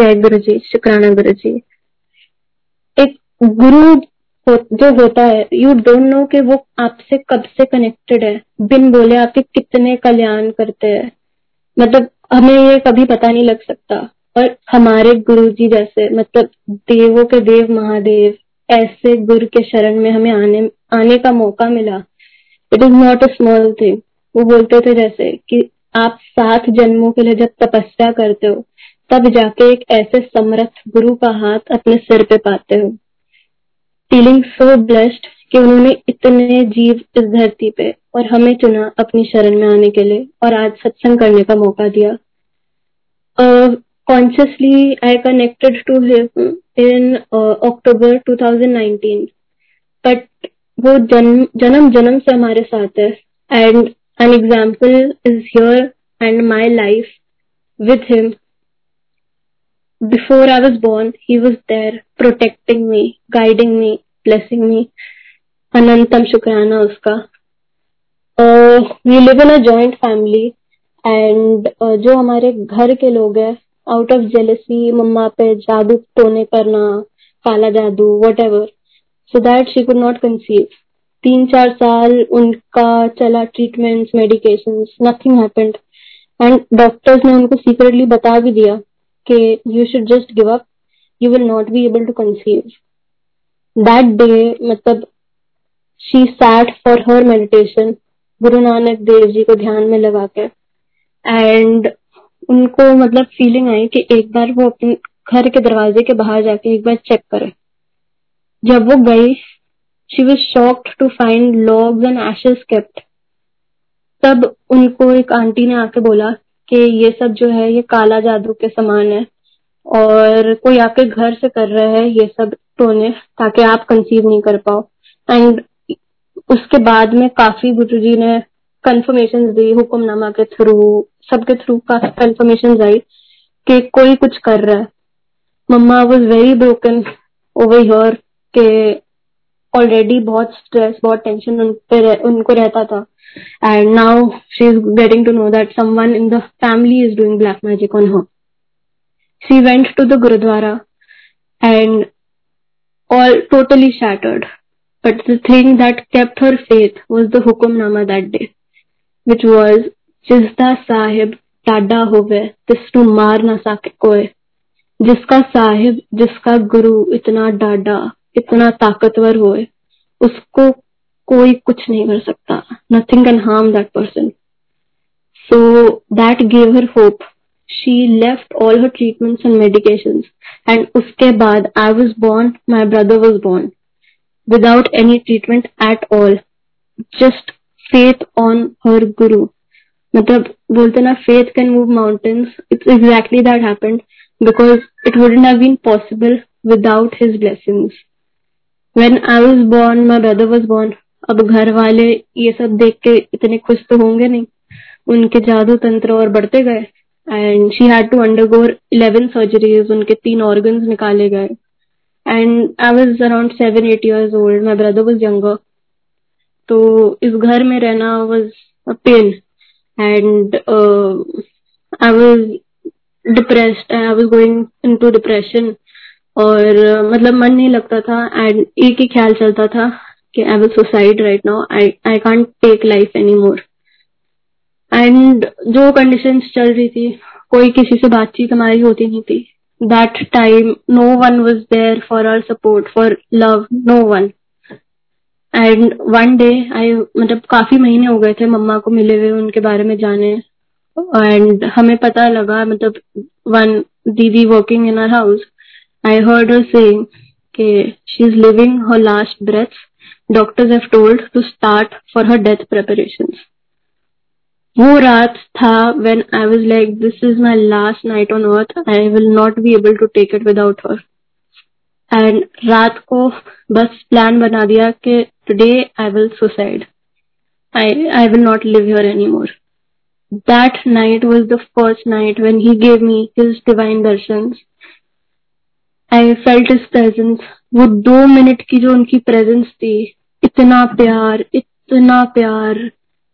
जय गुरु जी शुक्राना गुरु जी एक गुरु हो, जो होता है यू डोंट नो कि वो आपसे कब से कनेक्टेड है। बिन बोले आपके कितने कल्याण करते हैं। मतलब हमें ये कभी पता नहीं लग सकता। और हमारे गुरु जी जैसे मतलब देवों के देव महादेव ऐसे गुरु के शरण में हमें आने आने का मौका मिला। It is not a small thing वो बोलते थे जैसे कि आप सात जन्मों के लिए जब तपस्या करते हो तब जाके एक ऐसे समर्थ गुरु का हाथ अपने सिर पे पाते हो। फीलिंग सो ब्लेस्ड कि उन्होंने इतने जीव इस धरती पे और हमें चुना अपनी शरण में आने के लिए और आज सत्संग करने का मौका दिया। Consciously I connected to him in October 2019 but वो जन्म जन्म जन्म से हमारे साथ है। And An example is here and my life with him. Before I was born he was there protecting me guiding me blessing me अनंतम शुक्राना उसका we live in a joint family and जो हमारे घर के लोग हैं आउट ऑफ़ जेलसी मम्मा पे जादू टोने करना, काला जादू whatever so that she could not conceive तीन चार साल उनका चला treatment medication nothing happened and doctors ने उनको सीक्रेटली बता भी दिया कि you should just give up you will not be able to conceive that day मतलब she sat for her meditation Guru Nanak Dev जी को ध्यान में लगा के। एंड उनको मतलब फीलिंग आई कि एक बार वो अपने घर के दरवाजे के बाहर जाके एक बार चेक करे। जब वो गई she was shocked to find logs and ashes kept. तब उनको एक आंटी ने आके बोला कि ये सब जो है, ये काला जादू के समान है। और कोई आपके घर से कर रहा है, ये सब टोने ताकि आप कंसीव नहीं कर पाओ। एंड उसके बाद में काफ़ी गुरु जी ने कंफर्मेशन दी, हुक्मनामा के थ्रू सबके थ्रू काफ़ी कंफर्मेशन आई कि कोई कुछ कर रहा है। मम्मा was very broken over your के ऑलरेडी बहुत स्ट्रेस बहुत टेंशन उनको रहता था. And now she is getting to know that someone in the family is doing black magic on her she went to the gurdwara and all totally shattered. But the thing that kept her faith was the Hukumnama that day, which was जिसदा साहिब टाडा होवे तिसनु मार ना कोई जिसका साहिब जिसका गुरु इतना डाडा इतना ताकतवर हो उसको कोई कुछ नहीं कर सकता। Nothing can harm that person so that gave her hope she left all her treatments and medication and उसके बाद I was born my brother was born without any treatment at all just faith on her guru मतलब बोलते ना faith can move mountains it's exactly that happened because it wouldn't have been possible without his blessings. When I was born my brother was born अब घर वाले ये सब देख के इतने खुश तो होंगे नहीं। उनके जादू तंत्र और बढ़ते गए। And she had to undergo eleven surgeries उनके तीन ऑर्गन्स निकाले गए। And I was around seven eight years old my brother was younger तो इस घर में रहना was pain and I was depressed I was going into depression और मतलब मन नहीं लगता था एंड एक ही ख्याल चलता था कि I will suicide right now I I take life anymore and जो कंडीशन चल रही थी, कोई किसी से बातचीत हमारी होती नहीं थी. That time no one was there for our support for love no one and one day I मतलब काफ़ी महीने हो गए थे मम्मा को मिले हुए, उनके बारे में जाने. एंड हमें पता लगा मतलब वन दीदी working in our house I heard her saying that she is living her last breaths. Doctors have told to start for her death preparations. वो रात था when I was like, this is my last night on earth. I will not be able to take it without her. And रात को बस plan बना दिया कि today I will suicide. I I will not live here anymore. That night was the first night when he gave me his divine darshans. I felt is presence वो दो minute की जो उनकी प्रेजेंस थी, इतना प्यार इतना प्यार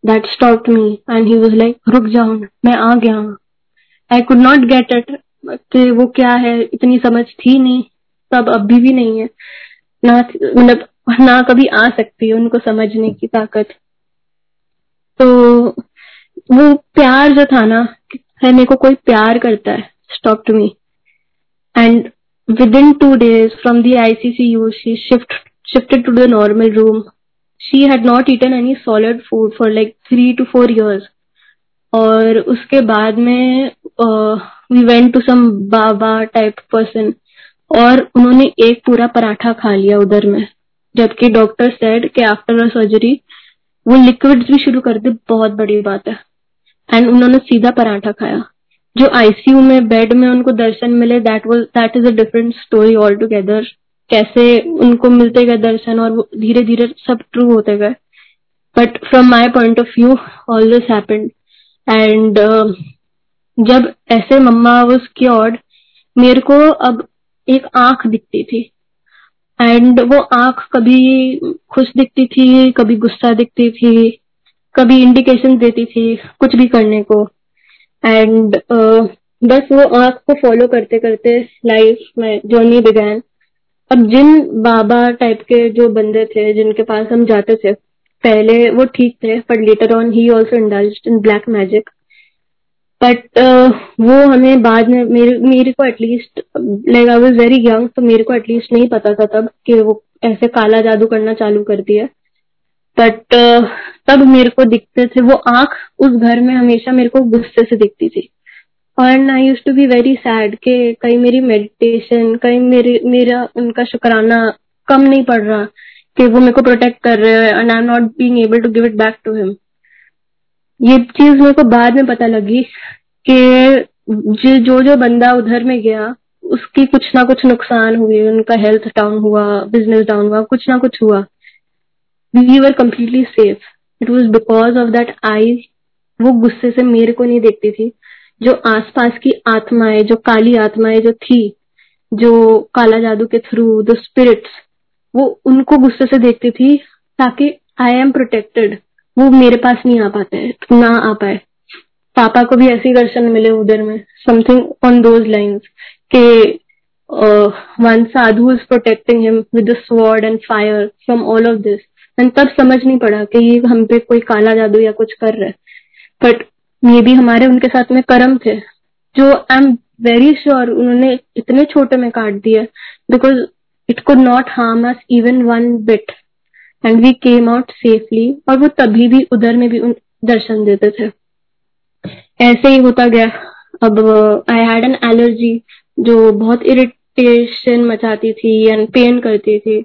that stop me and he was like रुक जाओ मैं आ गया I could not get it कि वो क्या है? इतनी समझ थी नहीं। तब अभी भी नहीं है। ना मतलब ना कभी आ सकती है उनको समझने की ताकत। तो वो प्यार जो था ना मेरे को कोई प्यार करता है stop to me and in two days from the ICCU she shift shifted to the normal room she had not eaten any solid food for like three two four years और उसके बाद में वी वेंट टू सम बाबा type person और उन्होंने एक पूरा पराठा खा लिया उधर में। जबकि डॉक्टर सेड कि आफ्टर सर्जरी वो लिक्विड्स भी शुरू कर दे, बहुत बड़ी बात है। एंड उन्होंने सीधा पराठा खाया। जो आईसीयू में बेड में उनको दर्शन मिले that was that is a different story altogether कैसे उनको मिलते गए दर्शन और वो धीरे धीरे सब ट्रू होते गए. But from my point of view all this happened and जब ऐसे मम्मा वॉज़ क्योर्ड मेरे को अब एक आँख दिखती थी. एंड वो आँख कभी खुश दिखती थी, कभी गुस्सा दिखती थी, कभी इंडिकेशन देती थी कुछ भी करने को. एंड uh, बस वो आँख को फॉलो करते करते लाइफ में जर्नी बिगैन अब जिन बाबा टाइप के जो बंदे थे जिनके पास हम जाते थे पहले वो ठीक थे but later on he also indulge in black magic but वो हमें बाद में मेरे मेरे को at least like I was very young तो मेरे को एटलीस्ट नहीं पता था तब कि वो ऐसे काला जादू करना चालू कर दिया. बट uh, तब मेरे को दिखते थे, वो आँख उस घर में हमेशा मेरे को गुस्से से दिखती थी। और I use to be very sad कि कहीं मेरी मेडिटेशन कहीं मेरी, मेरा उनका शुक्राना कम नहीं पड़ रहा कि वो मेरे को प्रोटेक्ट कर रहे हैं and I am not being able to give it back to him ये चीज़ मेरे को बाद में पता लगी कि जो जो बंदा उधर में गया, उसकी कुछ ना कुछ नुकसान हुए, उनका हेल्थ डाउन हुआ बिज़नेस डाउन हुआ, कुछ ना कुछ हुआ। We were completely safe it was because of that I वो गुस्से से मेरे को नहीं देखती थी। जो आसपास की आत्माएँ, जो काली आत्माएँ जो थी, जो काला जादू के थ्रू द स्पिरिट्स वो उनको गुस्से से देखती थी ताकि आई एम प्रोटेक्टेड वो मेरे पास नहीं आ पाते, ना आ पाए। पापा को भी ऐसी दर्शन मिले उधर में समथिंग ऑन दोज लाइन्स के one sadhu is protecting him with sword and fire from all of this and तब समझ नहीं पड़ा कि ये हम पे कोई काला जादू या कुछ कर रहा है। बट ये भी हमारे उनके साथ में कर्म थे, जो आई एम वेरी श्योर उन्होंने इतने छोटे में काट दिया because it could not harm us even one bit and we came out safely और वो तभी भी उधर में भी दर्शन देते थे। ऐसे ही होता गया। अब आई हैड एन एलर्जी जो बहुत इरिटेशन मचाती थी एंड पेन करती थी।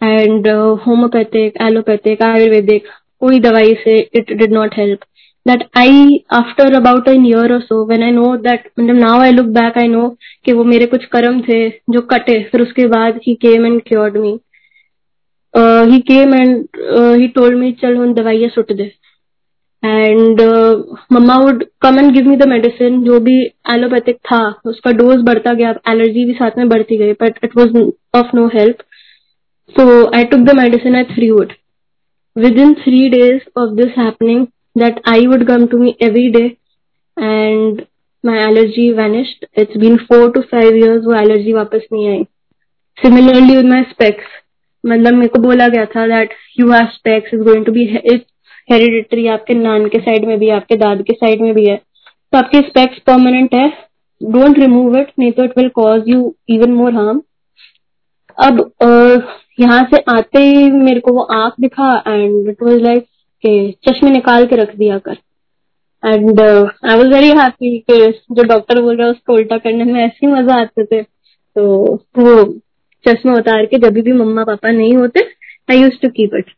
एंड होम्योपैथिक एलोपैथिक आयुर्वेदिक कोई दवाई से it did not help that I after about a year or so when I know that मतलब now I look back I कि वो मेरे कुछ कर्म थे जो कटे फिर उसके बाद ही came and cured me. Uh, he and uh, he told me चल उन दवाइयाँ सुट दे. And mamma would come and give me the medicine जो भी एलोपैथिक था उसका डोज बढ़ता गया एलर्जी भी साथ में बढ़ती गई but it was of no help so I took the medicine at three would within three days of this happening that I would come to me every day and my allergy vanished it's been four to five years वो allergy वापस नहीं आई similarly with my specs मतलब मेरे को बोला गया था that you have specs is going to be it's hereditary आपके नान के साइड में भी है आपके दाद के साइड में भी है तो आपके स्पेक्स परमानेंट है डोंट रिमूव इट नहीं तो it will cause you even more harm अब यहाँ से आते ही मेरे को वो आँख दिखा एंड इट वॉज़ लाइक के चश्मे निकाल के रख दिया कर। And I was very happy कि जो डॉक्टर बोल रहा है उसको उल्टा करने में ऐसे मज़ा आते थे। तो वो चश्मा उतार के जब भी मम्मा पापा नहीं होते I use to keep it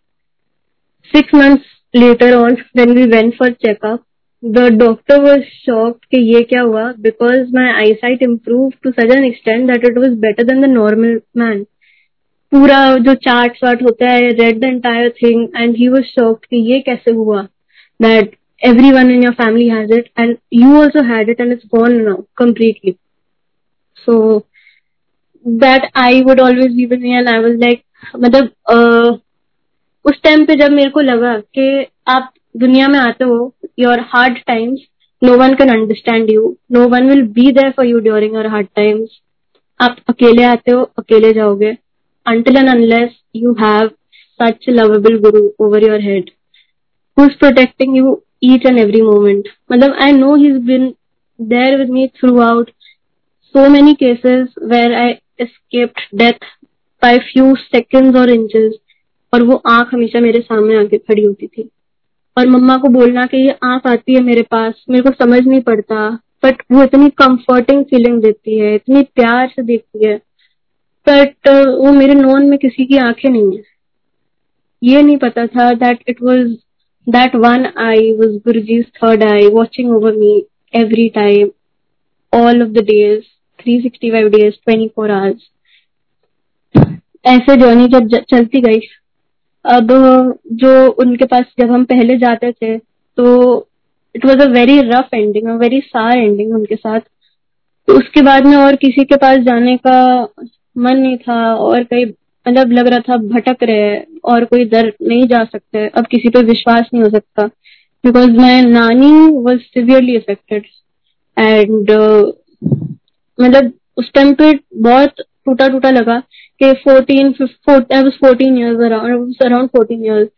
six months later on, when we went for checkup, the doctor was shocked कि ये क्या हुआ? Because my eyesight improved to such an extent that it was better than the normal man पूरा जो chart वार्ट होता है read the entire thing and he was shock कि ये कैसे हुआ that everyone in your family has it and you also had it and it's gone now completely so that I would always be been and I was like मतलब उस time पे जब मेरे को लगा कि आप दुनिया में आते हो your hard times no one can understand you no one will be there for you during your hard times आप अकेले आते हो, अकेले जाओगे। Until and unless you have such a lovable guru over your head who's protecting you each and every moment matlab i know he's been there with me throughout so many cases where i escaped death by few seconds or inches और वो आँख हमेशा मेरे सामने आके खड़ी होती थी और मम्मा को बोलना कि ये आँख आती है मेरे पास मेरे को समझ नहीं पड़ता बट वो इतनी कंफर्टिंग फीलिंग देती है इतनी प्यार से देखती है बट वो मेरे नॉन में किसी की आँखें नहीं है। ये नहीं पता था that it was that one I was Guruji's third eye watching over me every time all of the days 365 days 24 hours ऐसे जर्नी जब चलती गई। अब, जो उनके पास जब हम पहले जाते थे तो it was a very rough ending very sour ending उनके साथ। तो उसके बाद में और किसी के पास जाने का मन नहीं था और कई मतलब लग रहा था, भटक रहे और कोई दर नहीं जा सकते। अब किसी पे विश्वास नहीं हो सकता। बिकॉज़ माई नानी वॉज़ सिवियरली अफेक्टेड एंड मतलब उस टाइम पे बहुत टूटा टूटा लगा कि fourteen fourteen years around fourteen years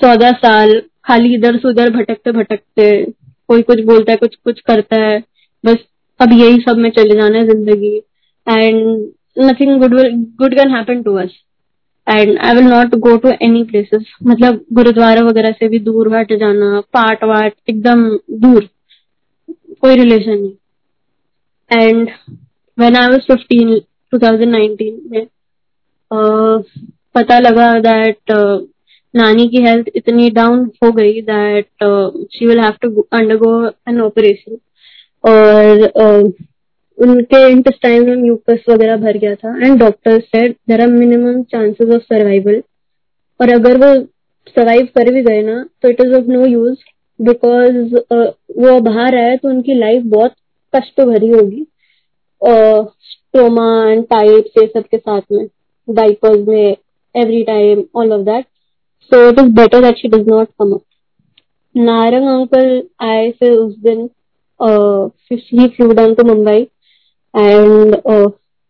चौदह साल, खाली इधर से उधर भटकते भटकते, कोई कुछ बोलता है, कुछ कुछ करता है, बस अब यही सब में चले जाना है ज़िंदगी। And nothing good good can happen to us and I will not go to any places मतलब गुरुद्वारा वगैरह से भी दूर हट जाना, पाट वाट, एकदम दूर, कोई रिलेशन नहीं. And when I was fifteen two thousand nineteen में पता लगा दैट नानी की हेल्थ इतनी डाउन हो गई that she will have to undergo an operation और उनके इंटेस्टाइन में म्यूकस वगैरह भर गया था। And doctor said there are minimum chances of survival और अगर वो सर्वाइव कर भी गए ना तो it is of no use because वो बाहर आए तो उनकी लाइफ बहुत कष्ट भरी होगी। स्टोमा एंड टाइप्स ये सब के साथ में डाइपर्स में, every time, all of that. So it is better that she does not come up. Narang uncle आए फिर उस दिन ही flew down to Mumbai and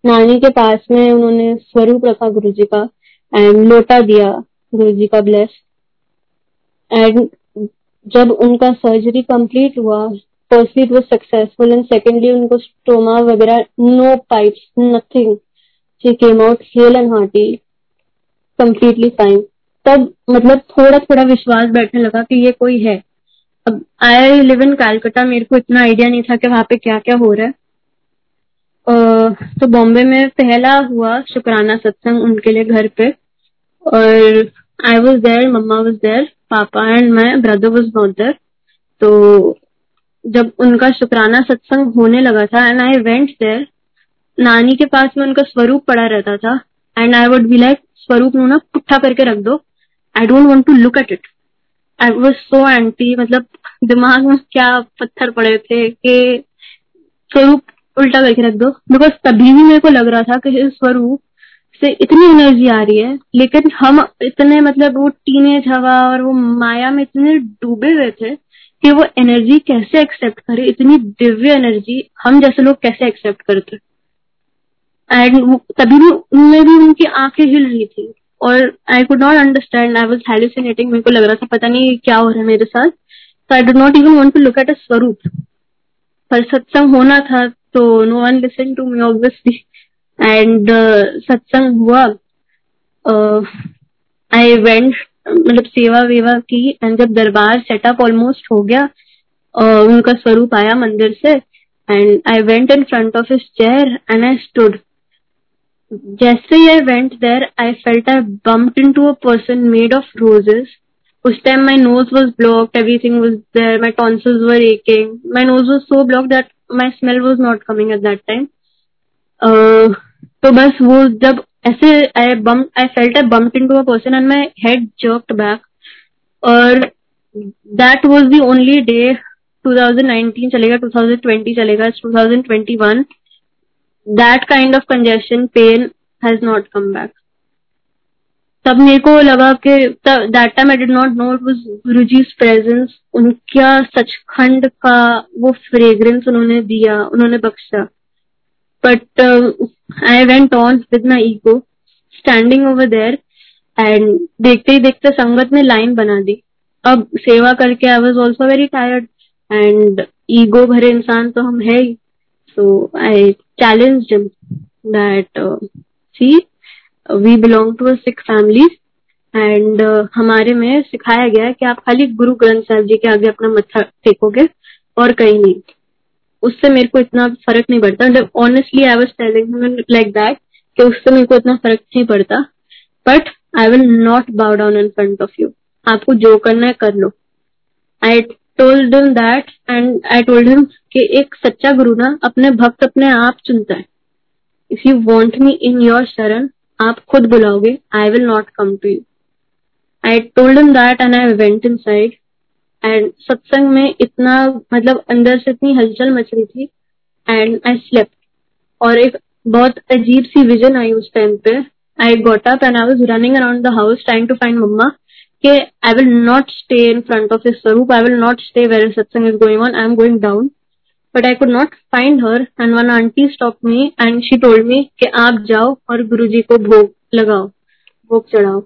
नानी के पास में उन्होंने स्वरूप रखा गुरु जी का एंड लोटा दिया गुरु जी का ब्लेस एंड जब उनका सर्जरी कंप्लीट हुआ firstly it was successful and secondly उनको स्टोमा वगैरह no pipes nothing she came out hale and hearty completely fine तब मतलब थोड़ा थोड़ा विश्वास बैठने लगा कि ये कोई है. अब आई लिव इन कैलकटा मेरे को इतना आइडिया नहीं था कि वहाँ पे क्या क्या हो रहा है. तो बॉम्बे में पहला हुआ शुक्राना सत्संग उनके लिए घर पे। और आई वॉज़ देयर मम्मा वॉज़ देयर पापा and my brother was not there तो जब उनका शुक्राना सत्संग होने लगा था एंड आई वेंट देयर नानी के पास में उनका स्वरूप पड़ा रहता था। And I would be like स्वरूप ना पुट्ठा करके रख दो। I don't want to look at it I was so anti मतलब दिमाग में क्या पत्थर पड़े थे कि स्वरूप उल्टा करके रख दो। बिकॉज़ तभी भी मेरे को लग रहा था कि स्वरूप से इतनी एनर्जी आ रही है, लेकिन हम इतने मतलब वो टीनेज हवा और वो माया में इतने डूबे हुए थे कि वो एनर्जी कैसे एक्सेप्ट करे, इतनी दिव्य एनर्जी हम जैसे लोग कैसे एक्सेप्ट करते। एंड तभी भी उनमें भी उनकी आँखें हिल रही थी। और I could not understand I was hallucinating मेरे को लग रहा था पता नहीं क्या हो रहा है मेरे साथ। तो I do not even want to look at a स्वरूप। पर सत्संग होना था तो no one listen to me obviously and सत्संग हुआ आई वेंट मतलब सेवा वेवा की एंड जब दरबार सेटअप ऑलमोस्ट हो गया uh, उनका स्वरूप आया मंदिर से and I went in front of his chair and I stood जैसे ही I went there I felt I bumped into a person made of roses उस time my nose was blocked everything was there my tonsils were aching my nose was so block that my smell was not coming at that time तो बस वो जब ऐसे I bum I felt I bump into a person and my head jerked back और that was the only day 2019 चलेगा 2020 चलेगा 2021 that kind of congestion, pain has not come back. तब मेरे को लगा कि that time I did not know it was Guruji's presence उनका सचखंड का वो फ्रेग्रेंस उन्होंने दिया, उन्होंने बख्शा। But I went on with my ego standing over there and देखते ही देखते संगत ने लाइन बना दी। अब सेवा करके I was also very tired and ego भरे इंसान तो हम है ही। So I challenge that see we belong to Sikh family and हमारे में सिखाया गया है कि आप खाली गुरु ग्रंथ साहब जी के आगे अपना मत्था टेकोगे और कहीं नहीं। उससे मेरे को इतना फ़र्क नहीं पड़ता मतलब honestly I was telling like that कि उससे मेरे को इतना फ़र्क नहीं पड़ता। But I will not bow down in front of you आपको जो करना है कर लो। I told him that and I told him कि एक सच्चा गुरु ना अपने भक्त अपने आप चुनता है। If you want me in your sharan आप खुद बुलाओगे I will not come to you I told him that and I went inside and satsang में इतना मतलब अंदर से इतनी हलचल मच रही थी एंड आई स्लेप और एक बहुत अजीब सी विजन आई उस टाइम पे. I got up and I was running around the house trying to find mama कि I will not stay in front of this swaroop. I will not stay where satsang is going on I am going down but I could not find her and one aunty stop me and she told me कि आप जाओ और गुरु जी को भोग लगाओ भोग चढ़ाओ।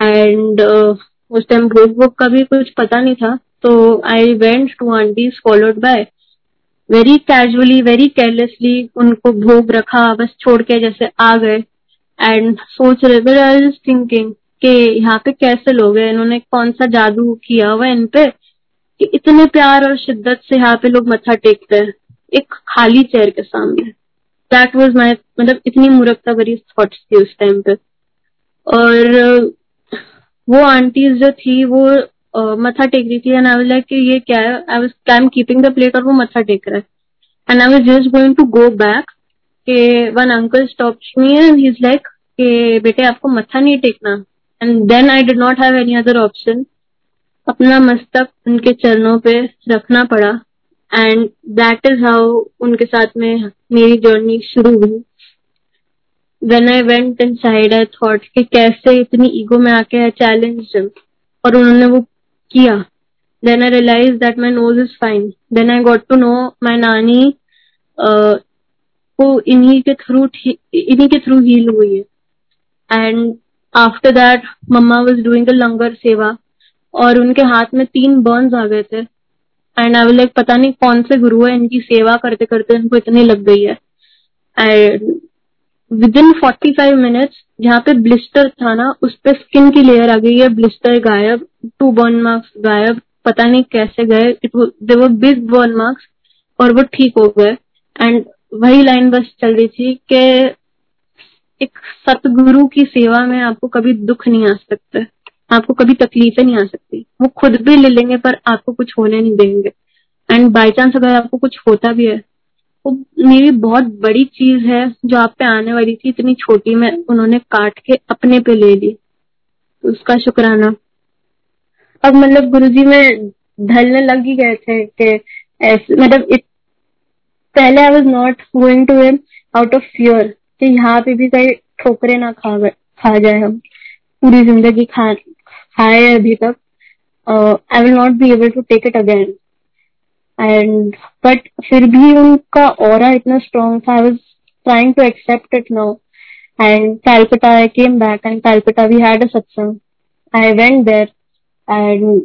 And uh, उस टाइम भोग भोग का भी कुछ पता नहीं था तो I went to aunties followed by very casually very carelessly उनको भोग रखा बस छोड़ के जैसे आ गए। एंड सोच रहे थे आई थिंकिंग यहाँ पे कैसे लोग हैं? इन्होंने कौन सा जादू किया हुआ इन पे? कि इतने प्यार और शिद्दत से यहाँ पे लोग मत्था टेकते हैं। एक खाली चेयर के सामने। दैट वॉज़ माई मतलब इतनी मूर्खता भरी थॉट्स थी उस टाइम पे। और, वो आंटीज जो थी, वो मत्था टेक रही थी। एंड आई लाइक कि ये क्या है? I was I am keeping the plate और वो मत्था टेक रहा है। And I was just going to go back के one uncle stop me and he is like कि बेटे आपको मत्था नहीं टेकना। And then I did not have any other option अपना मस्तक उनके चरणों पे रखना पड़ा। एंड दैट इज़ हाउ उनके साथ में मेरी जर्नी शुरू हुई। When I went inside I thought कि कैसे इतनी ईगो में आके चैलेंज और उन्होंने वो किया। Then I realize that my nose is fine then I got to know my nani को इन्हीं के थ्रू इन्हीं के थ्रू हील हुई है। And after that mama was doing the langar seva और उनके हाथ में तीन बर्न्स आ गए थे। एंड आई लाइक पता नहीं कौन से गुरु है, इनकी सेवा करते करते इनको इतनी लग गई है। And within forty five minutes जहाँ पे ब्लिस्टर था ना, उस पर स्किन की लेयर आ गई है ब्लिस्टर गायब टू बर्न मार्क्स गायब, पता नहीं कैसे गए। It they were big burn marks और वो ठीक हो गए। एंड वही लाइन बस चल रही थी कि एक सतगुरु की सेवा में आपको कभी दुख नहीं आ सकता। आपको कभी तकलीफें नहीं आ सकती। वो खुद भी ले लेंगे, पर आपको कुछ होने नहीं देंगे। एंड बाई चांस अगर आपको कुछ होता भी है, वो मेरी बहुत बड़ी चीज़ है जो आप पे आने वाली थी, इतनी छोटी में उन्होंने काट के अपने पे ले ली। तो उसका शुक्राना। अब मतलब गुरुजी, में ढलने लग ही गए थे कि मतलब पहले I was not going to him out of fear कि यहाँ पे भी कहीं ठोकरे ना खा खा जाए हम। पूरी ज़िंदगी खा खाए अभी तक I will not be able to take it again and but फिर भी उनका और इतना स्ट्रॉन्ग था I was trying to accept it now and Calcutta I came back and Calcutta we had a satsang I went there and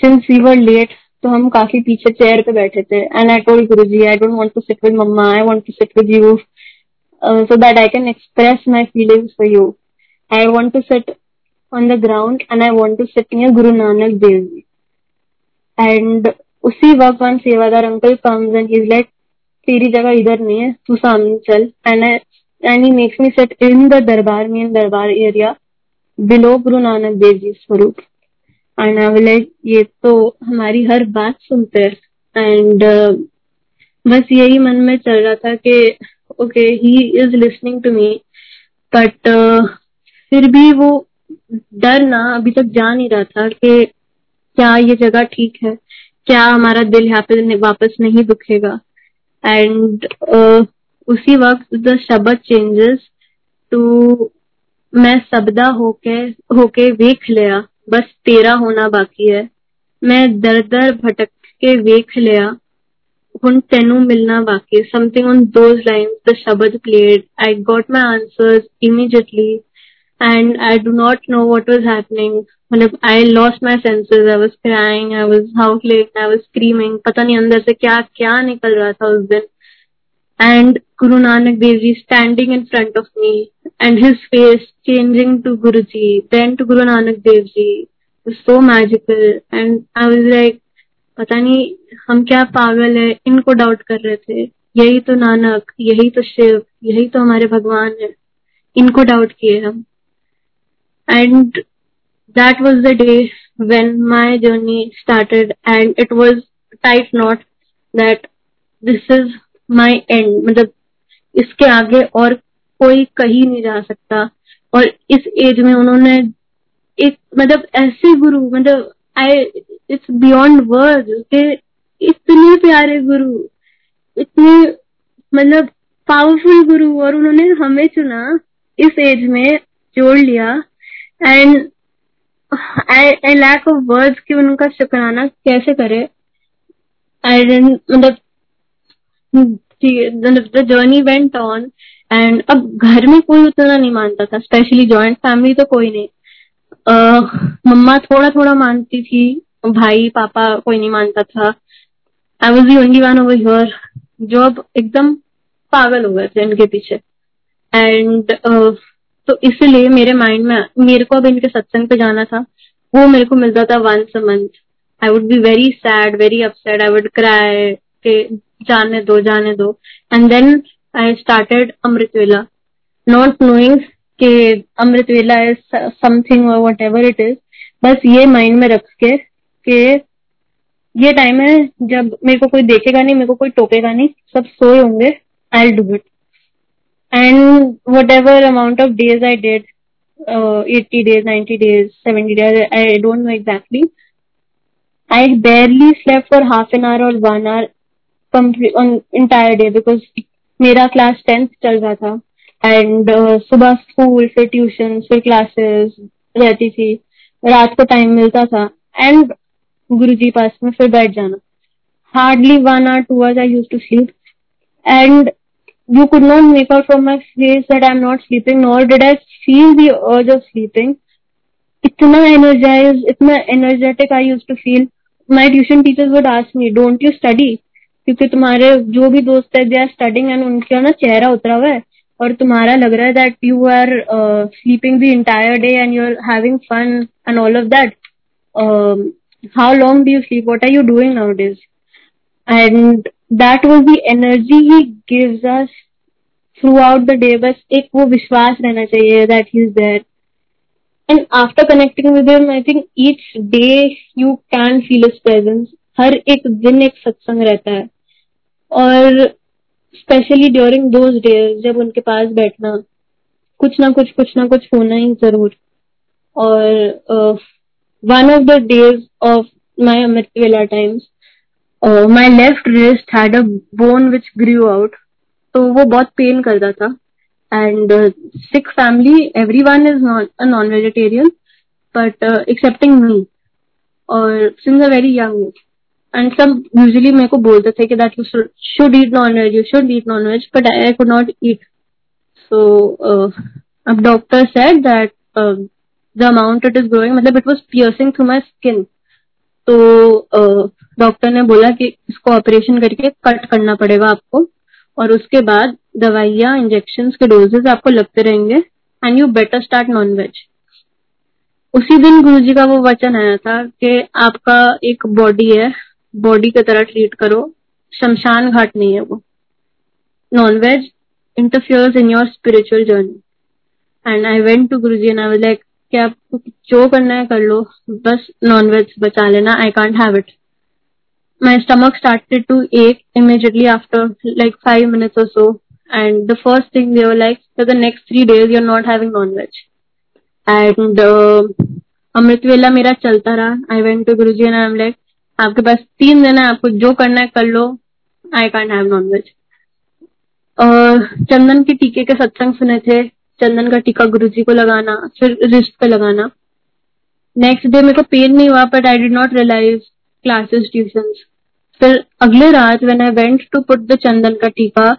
since we were late तो हम काफ़ी पीछे चेयर पे बैठे थे. And I told Guru ji I don't want to sit with mama I want to sit with you so that I can express my feelings for you. I want to sit on the ground and I want to sit near Guru Nanak Dev. Ji. And उसी वक्त one sevadar uncle comes and is like तेरी जगह इधर नहीं है तू सामने चल. And and he makes me sit in the darbar main darbar area below Guru Nanak Dev ji swaroop and I like ये तो हमारी हर बात सुनते हैं. एंड uh, बस यही मन में चल रहा था कि okay he is listening to me but फिर भी वो डर ना अभी तक जा नहीं रहा था कि क्या ये जगह ठीक है क्या हमारा दिल यहाँ पे वापस नहीं दुखेगा एंड uh, उसी वक्त द शब्द चेंजेस टू मैं सबदा होके होके वेख लिया बस तेरा होना बाकी है मैं दर दर भटक के वेख लिया ਹੁਣ ਤੈਨੂੰ ਮਿਲਣਾ ਬਾਕੀ something on those lines the shabad played i got my answers immediately and i do not know what was happening i lost my senses i was crying i was howling i was screaming pata nahi andar se kya kya nikal raha tha us din and Guru Nanak Dev Ji standing in front of me and his face changing to Guruji, then to Guru Nanak Dev Ji was so magical and I was like, पता नहीं हम क्या पागल है इनको doubt कर रहे थे यही तो नानक यही तो शिव यही तो हमारे भगवान है इनको डाउट किए हम and that was the day when my journey started. And it was tight knot that this is my and मतलब इसके आगे और कोई कहीं नहीं जा सकता। और इस एज में उन्होंने एक मतलब ऐसे गुरु मतलब आई इट्स बियॉन्ड वर्ड के इतने प्यारे गुरु, इतने मतलब पावरफुल गुरु, और उन्होंने हमें चुना, इस एज में जोड़ लिया। And I lack of words कि उनका शुक्राना कैसे करे? मतलब the journey went on and अब घर में कोई उतना नहीं मानता था स्पेशली जॉइंट फैमिली तो कोई नहीं। मम्मा थोड़ा थोड़ा मानती थी, भाई, पापा कोई नहीं मानता था। I was the only one over here जो अब एकदम पागल हो गए थे इनके पीछे। एंड तो इसलिए मेरे माइंड में, मेरे को अब इनके सत्संग पे जाना था। वो मेरे को मिलता था once a month I would be very sad very upset I would cry के जाने दो जाने दो। And then I started amritvela not knowing के अमृतवेला इज़ समथिंग और वट एवर इट इज़ बस ये माइंड में रख के कि ये टाइम है जब मेरे को कोई देखेगा नहीं, मेरे को कोई टोकेगा नहीं, सब सोए होंगे I do it and whatever amount of days I did eighty days ninety days seventy days I don't know exactly I barely slept for half an hour और one hour entire day because मेरा class tenth चल रहा था. And uh, सुबह school फिर tuition फिर classes रहती थी. रात को टाइम मिलता था. एंड गुरु जी पास में फिर बैठ जाना. Hardly one hour two hours I used to sleep and you could not make out from my face that I'm not sleeping, nor did I feel the urge of sleeping. इतना energized, इतना energetic I used to feel. My tuition teachers would ask me, don't you study? क्योंकि तुम्हारे जो भी दोस्त है they are studying and उनका ना चेहरा उतरा हुआ है और तुम्हारा लग रहा है that you are sleeping the entire day and you are having fun and all of that how long do you sleep what are you doing nowadays and that was the energy he gives us throughout the day बस एक वो विश्वास रहना चाहिए that is there and after connecting with him I think each day you can feel his presence हर एक दिन एक सत्संग रहता है. और स्पेशली ड्यूरिंग दोज डेज़ जब उनके पास बैठना, कुछ ना कुछ कुछ ना कुछ होना ही ज़रूर. और one of the days of my amritvela times my left wrist had a bone which grew out तो वो बहुत पेन करता था. And Sikh family everyone is non vegetarian but excepting me और since a very young and सब usually मेरे को बोलते थे कि that you should eat non veg you should eat non veg but I could not eat so अब doctor said that the amount it is growing मतलब it was piercing through my skin तो doctor ने बोला कि इसको operation करके cut करना पड़ेगा आपको और उसके बाद दवाइयाँ इंजेक्शन के डोजेस आपको लगते रहेंगे and you better start non veg उसी दिन गुरु जी का वो वचन आया था कि आपका एक बॉडी है बॉडी की तरह ट्रीट करो, शमशान घाट नहीं है वो। Non veg interferes in your spiritual journey and I went to Guru ji and I like क्या आपको जो करना है कर लो। बस नॉन वेज बचा लेना। I can't have it my stomach started to ache immediately after like five minutes और so and the first thing they were like the next three days you are not having non veg and amritvela मेरा चलता रहा। I went to Guru ji and I am like आपके पास तीन दिन है, आपको जो करना है कर लो। I can't have non veg चंदन के टीके के सत्संग सुने थे। चंदन का टीका गुरु जी को लगाना, फिर रिस्ट पे लगाना। नेक्स्ट डे मेरे को पेन नहीं हुआ but I did not realize classes tuition फिर अगले रात when I went to put the chandan का टीका,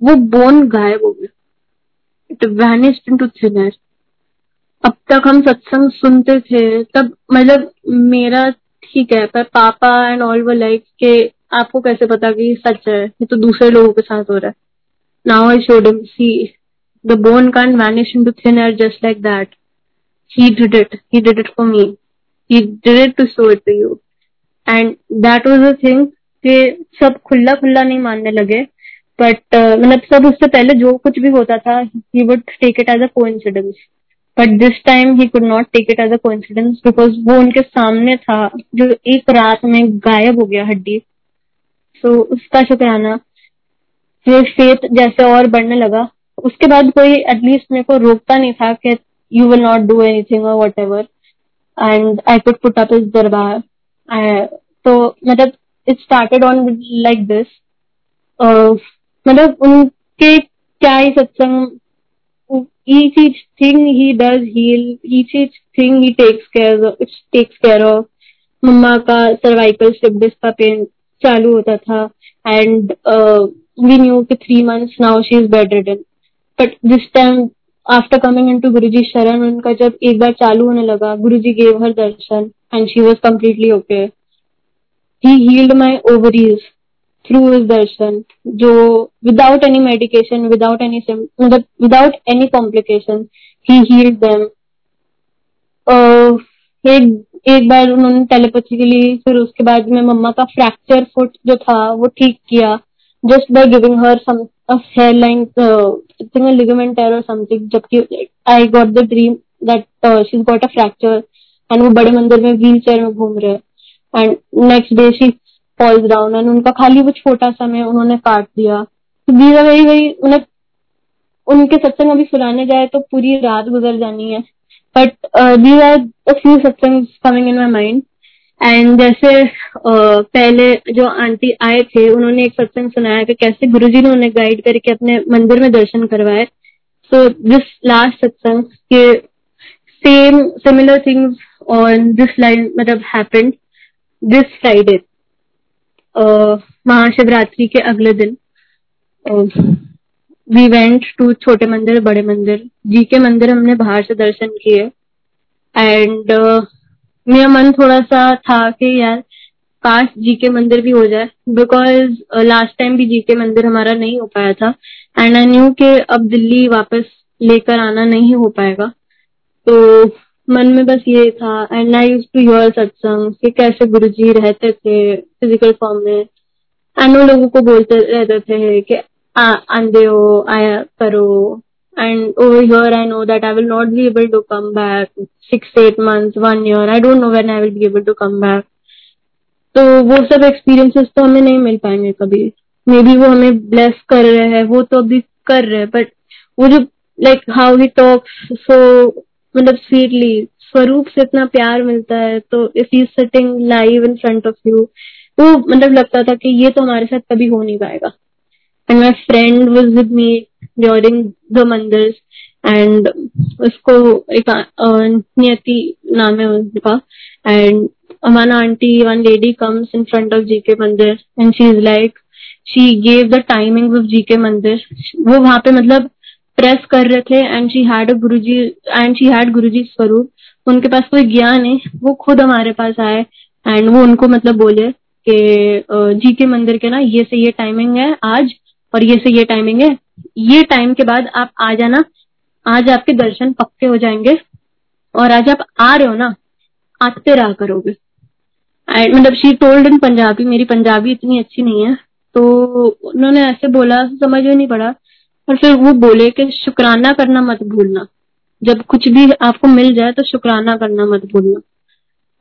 वो बोन गायब हो गया। इट वैनिस्ड इनटू थिन अब तक हम सत्संग सुनते थे, तब मतलब मेरा ठीक है, पर पापा एंड ऑल वर लाइक के आपको कैसे पता कि सच है? ये तो दूसरे लोगों के साथ हो रहा है। Now I should see the bone can vanish into thin air just like that he did it he did it for me he did it to show it to you and that was a thing कि सब खुला खुला नहीं मानने लगे but uh, मतलब सब उससे पहले जो कुछ भी होता था he would take it as a coincidence but this time he could not take it as a coincidence because वो उनके सामने था जो एक रात में गायब हो गया हड्डी। सो so, उसका शुक्राना फिर फेथ जैसे और बढ़ने लगा। उसके बाद कोई एटलीस्ट मेरे को रोकता नहीं था कि you will not do anything और whatever and I could put up his darbar तो मतलब it started on like this मतलब उनके क्या ही सत्संग each each thing he does heal each each thing he takes care of takes care mama का cervical slip disc का pain चालू होता था. एंड वी न्यू कि three months now she is bedridden but this time after coming into Guru ji sharan उनका जब एक बार चालू होने लगा Guru ji gave her darshan and she was completely okay he healed my ovaries through his darshan, जो without any medication without any मतलब without any complication he healed them एक एक बार उन्होंने टेलीपैथी के लिए, फिर उसके बाद में मम्मा का फ्रैक्चर फुट जो था, वो ठीक किया। Just by giving her some hairline ligament tear और समथिंग जबकि I got the dream that she got a fracture and वो बड़े मंदिर में व्हील चेयर में घूम रहे and next day she falls down and उनका खाली वो छोटा सा उन्होंने काट दिया। तो दीज आर वेरी वेरी मतलब उनके सत्संग अभी सुनाने जाए तो पूरी रात गुजर जानी है। But these are a few satsang coming in my mind and जैसे पहले जो आंटी आए थे, उन्होंने एक सत्संग सुनाया कि कैसे गुरुजी ने उन्हें गाइड करके अपने मंदिर में दर्शन करवाए। सो दिस लास्ट सत्संग के same similar things on this line मतलब हैपेंड दिस फ्राइडे महाशिवरात्रि के अगले दिन। वी वेंट टू छोटे मंदिर, बड़े मंदिर। जी के मंदिर हमने बाहर से दर्शन किए। एंड मेरा मन थोड़ा सा था कि यार, काश जी के मंदिर भी हो जाए बिकॉज़ लास्ट टाइम भी जी के मंदिर हमारा नहीं हो पाया था एंड आई न्यू के अब दिल्ली वापस लेकर आना नहीं हो पाएगा। तो मन में बस ये था and I use to your satsang कि कैसे गुरु जी रहते थे फ़िज़िकल फॉर्म में एंड उन लोगों को बोलते रहते थे कि आंदे हो, आया करो and over here I know that I will not be able to come back six eight months one year I don't know when I will be able to come back तो वो सब एक्सपीरियंसेस तो हमें नहीं मिल पाएँगे कभी। May be वो हमें ब्लेस कर रहे हैं, वो तो अभी कर रहे हैं बट वो जो like how he talks so मतलब स्वीटली स्वरूप से इतना प्यार मिलता है तो if you sitting live in front of you वो मतलब लगता था कि ये तो हमारे साथ कभी हो नहीं पाएगा। And my friend was with me during the mandir and उसको एक नियति नाम है उनका and Amana aunty one lady comes in front of ji के mandir and she is like she gave the timing of ji के मंदिर वो वहाँ पे मतलब प्रेस कर रहे थे and she had Guru ji and she had Guru ji स्वरूप उनके पास कोई ज्ञान है वो खुद हमारे पास आए एंड वो उनको मतलब बोले कि जी के मंदिर के ना ये से ये टाइमिंग है आज और ये से ये टाइमिंग है ये टाइम के बाद आप आ जाना। आज आपके दर्शन पक्के हो जाएँगे। और आज आप आ रहे हो ना आते रहा करोगे। एंड मतलब शी टोल्ड इन पंजाबी मेरी पंजाबी इतनी अच्छी नहीं है। तो उन्होंने ऐसे बोला समझ में नहीं पड़ा। और फिर वो बोले कि शुक्राना करना मत भूलना। जब कुछ भी आपको मिल जाए तो शुक्राना करना मत भूलना।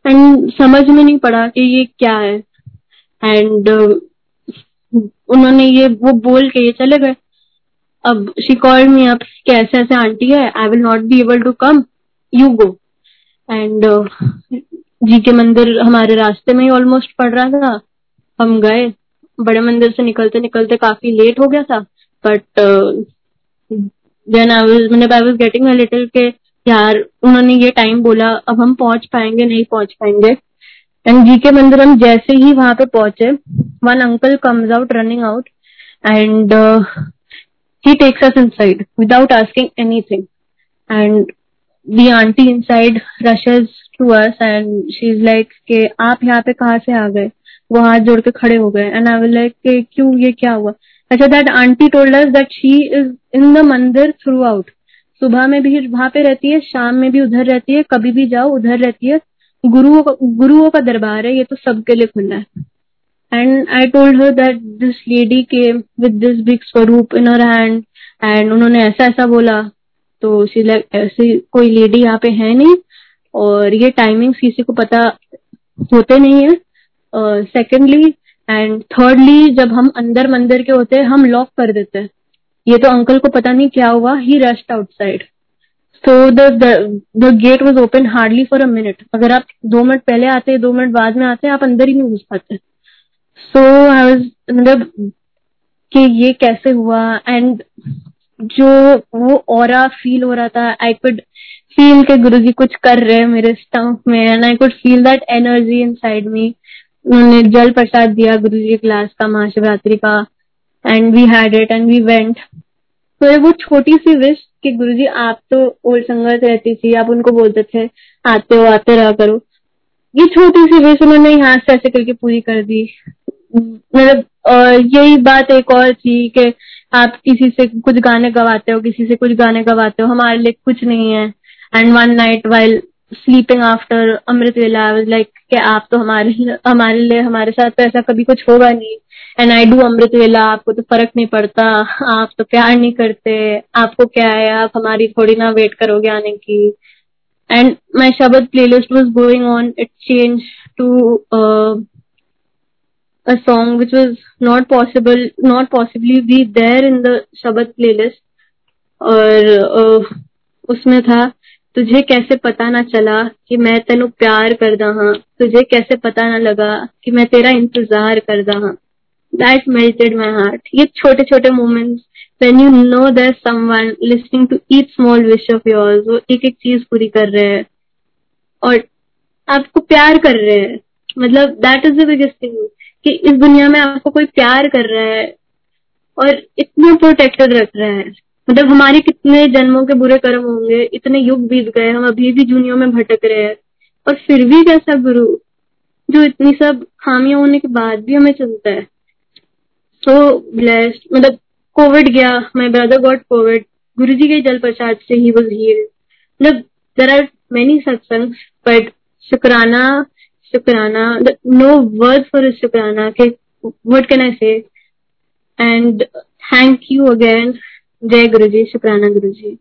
एंड समझ में नहीं पड़ा कि ये क्या है। एंड uh, उन्होंने ये वो बोल के ये चले गए। अब शी कॉल्ड मी अब कैसे, ऐसे आंटी है? I will not be able to come you go and ji के मंदिर हमारे रास्ते में ही ऑलमोस्ट पड़ रहा था। हम गए। बड़े मंदिर से निकलते निकलते काफ़ी लेट हो गया था। But then I was I was getting a little के, यार, उन्होंने ये टाइम बोला, अब हम पहुँच पाएँगे, नहीं पहुँच पाएँगे? एंड जी के मंदिर हम जैसे ही वहाँ पे पहुँचे one uncle comes out running out and takes us inside without asking anything and the aunty inside rushes to us and she is like के आप यहाँ पे कहाँ से आ गए? वो हाथ जोड़ के खड़े हो गए. एंड आई विल लाइक क्यों? ये क्या हुआ? अच्छा that aunty told us that she is in the mandir throughout सुबह में भी वहाँ पे रहती है, शाम में भी उधर रहती है, कभी भी जाओ, उधर रहती है। गुरुओं का गुरुओं का दरबार है, ये तो सबके लिए खुला है। And I told her that this lady के with this big swaroop in her hand and उन्होंने ऐसा ऐसा बोला। तो ऐसी कोई लेडी यहाँ पे है नहीं और ये टाइमिंग किसी को पता होते नहीं है। सेकेंडली एंड थर्डली जब हम अंदर मंदिर के होते हैं, हम लॉक कर देते हैं। ये तो अंकल को पता नहीं क्या हुआ he rest outside so the gate was open hardly for a minute अगर आप दो मिनट पहले आते, दो मिनट बाद में आते, आप अंदर ही नहीं घुस पाते। सो वॉज़ मतलब कि ये कैसे हुआ? एंड जो वो और फील हो रहा था आई कुड फील के गुरु जी कुछ कर रहे हैं मेरे स्टम्प में and I could feel that energy inside me उन्होंने जल प्रसाद दिया गुरु जी क्लास का, महाशिवरात्रि का and we had it and we went तो वो छोटी सी विश कि गुरु जी आप तो ओल्ड संगत रहती थी, आप उनको बोलते थे, आते हो, आते रहा करो। ये छोटी सी विश उन्होंने यहाँ से ऐसे करके पूरी कर दी। मतलब यही बात एक और थी कि आप किसी से कुछ गाने गवाते हो, किसी से कुछ गाने गवाते हो, हमारे लिए कुछ नहीं है। And one night while sleeping after amrit vela like कि आप तो हमारे हमारे लिए, हमारे साथ तो ऐसा कभी कुछ होगा नहीं। And I do Amrit Vela आपको तो फ़र्क नहीं पड़ता। आप तो प्यार नहीं करते। आपको क्या है? आप हमारी थोड़ी ना वेट करोगे आने की। And my shabad playlist was going on it change to a song which was not possible not possibly be there in the Shabad playlist. और uh, उसमें था तुझे कैसे पता ना चला कि मैं तेन प्यार करदा हाँ? तुझे कैसे पता ना लगा कि मैं तेरा इंतज़ार करदा हाँ? दैट मेल्टेड माई हार्ट ये छोटे छोटे moments when you know that someone listening to each small wish of yours वो एक एक चीज़ पूरी कर रहे हैं और आपको प्यार कर रहे हैं। मतलब that is the biggest thing कि इस दुनिया में आपको कोई प्यार कर रहा है और इतना प्रोटेक्टेड रख रहा है। मतलब हमारे कितने जन्मों के बुरे कर्म होंगे, इतने युग बीत गए, हम अभी भी जूनियों में भटक रहे हैं। और फिर भी कैसा गुरु, जो इतनी सब खामियाँ होने के बाद भी हमें चलता है। सो ब्लेस्ड मतलब कोविड गया my brother got COVID Guru ji के जल प्रसाद से ही वॉज़ हील मतलब there are many satsangs but शुक्राना शुक्राना नो वर्ड फॉर शुक्राना के वट कैन आई से एंड थैंक यू अगेन जय गुरु जी शुक्राना गुरु जी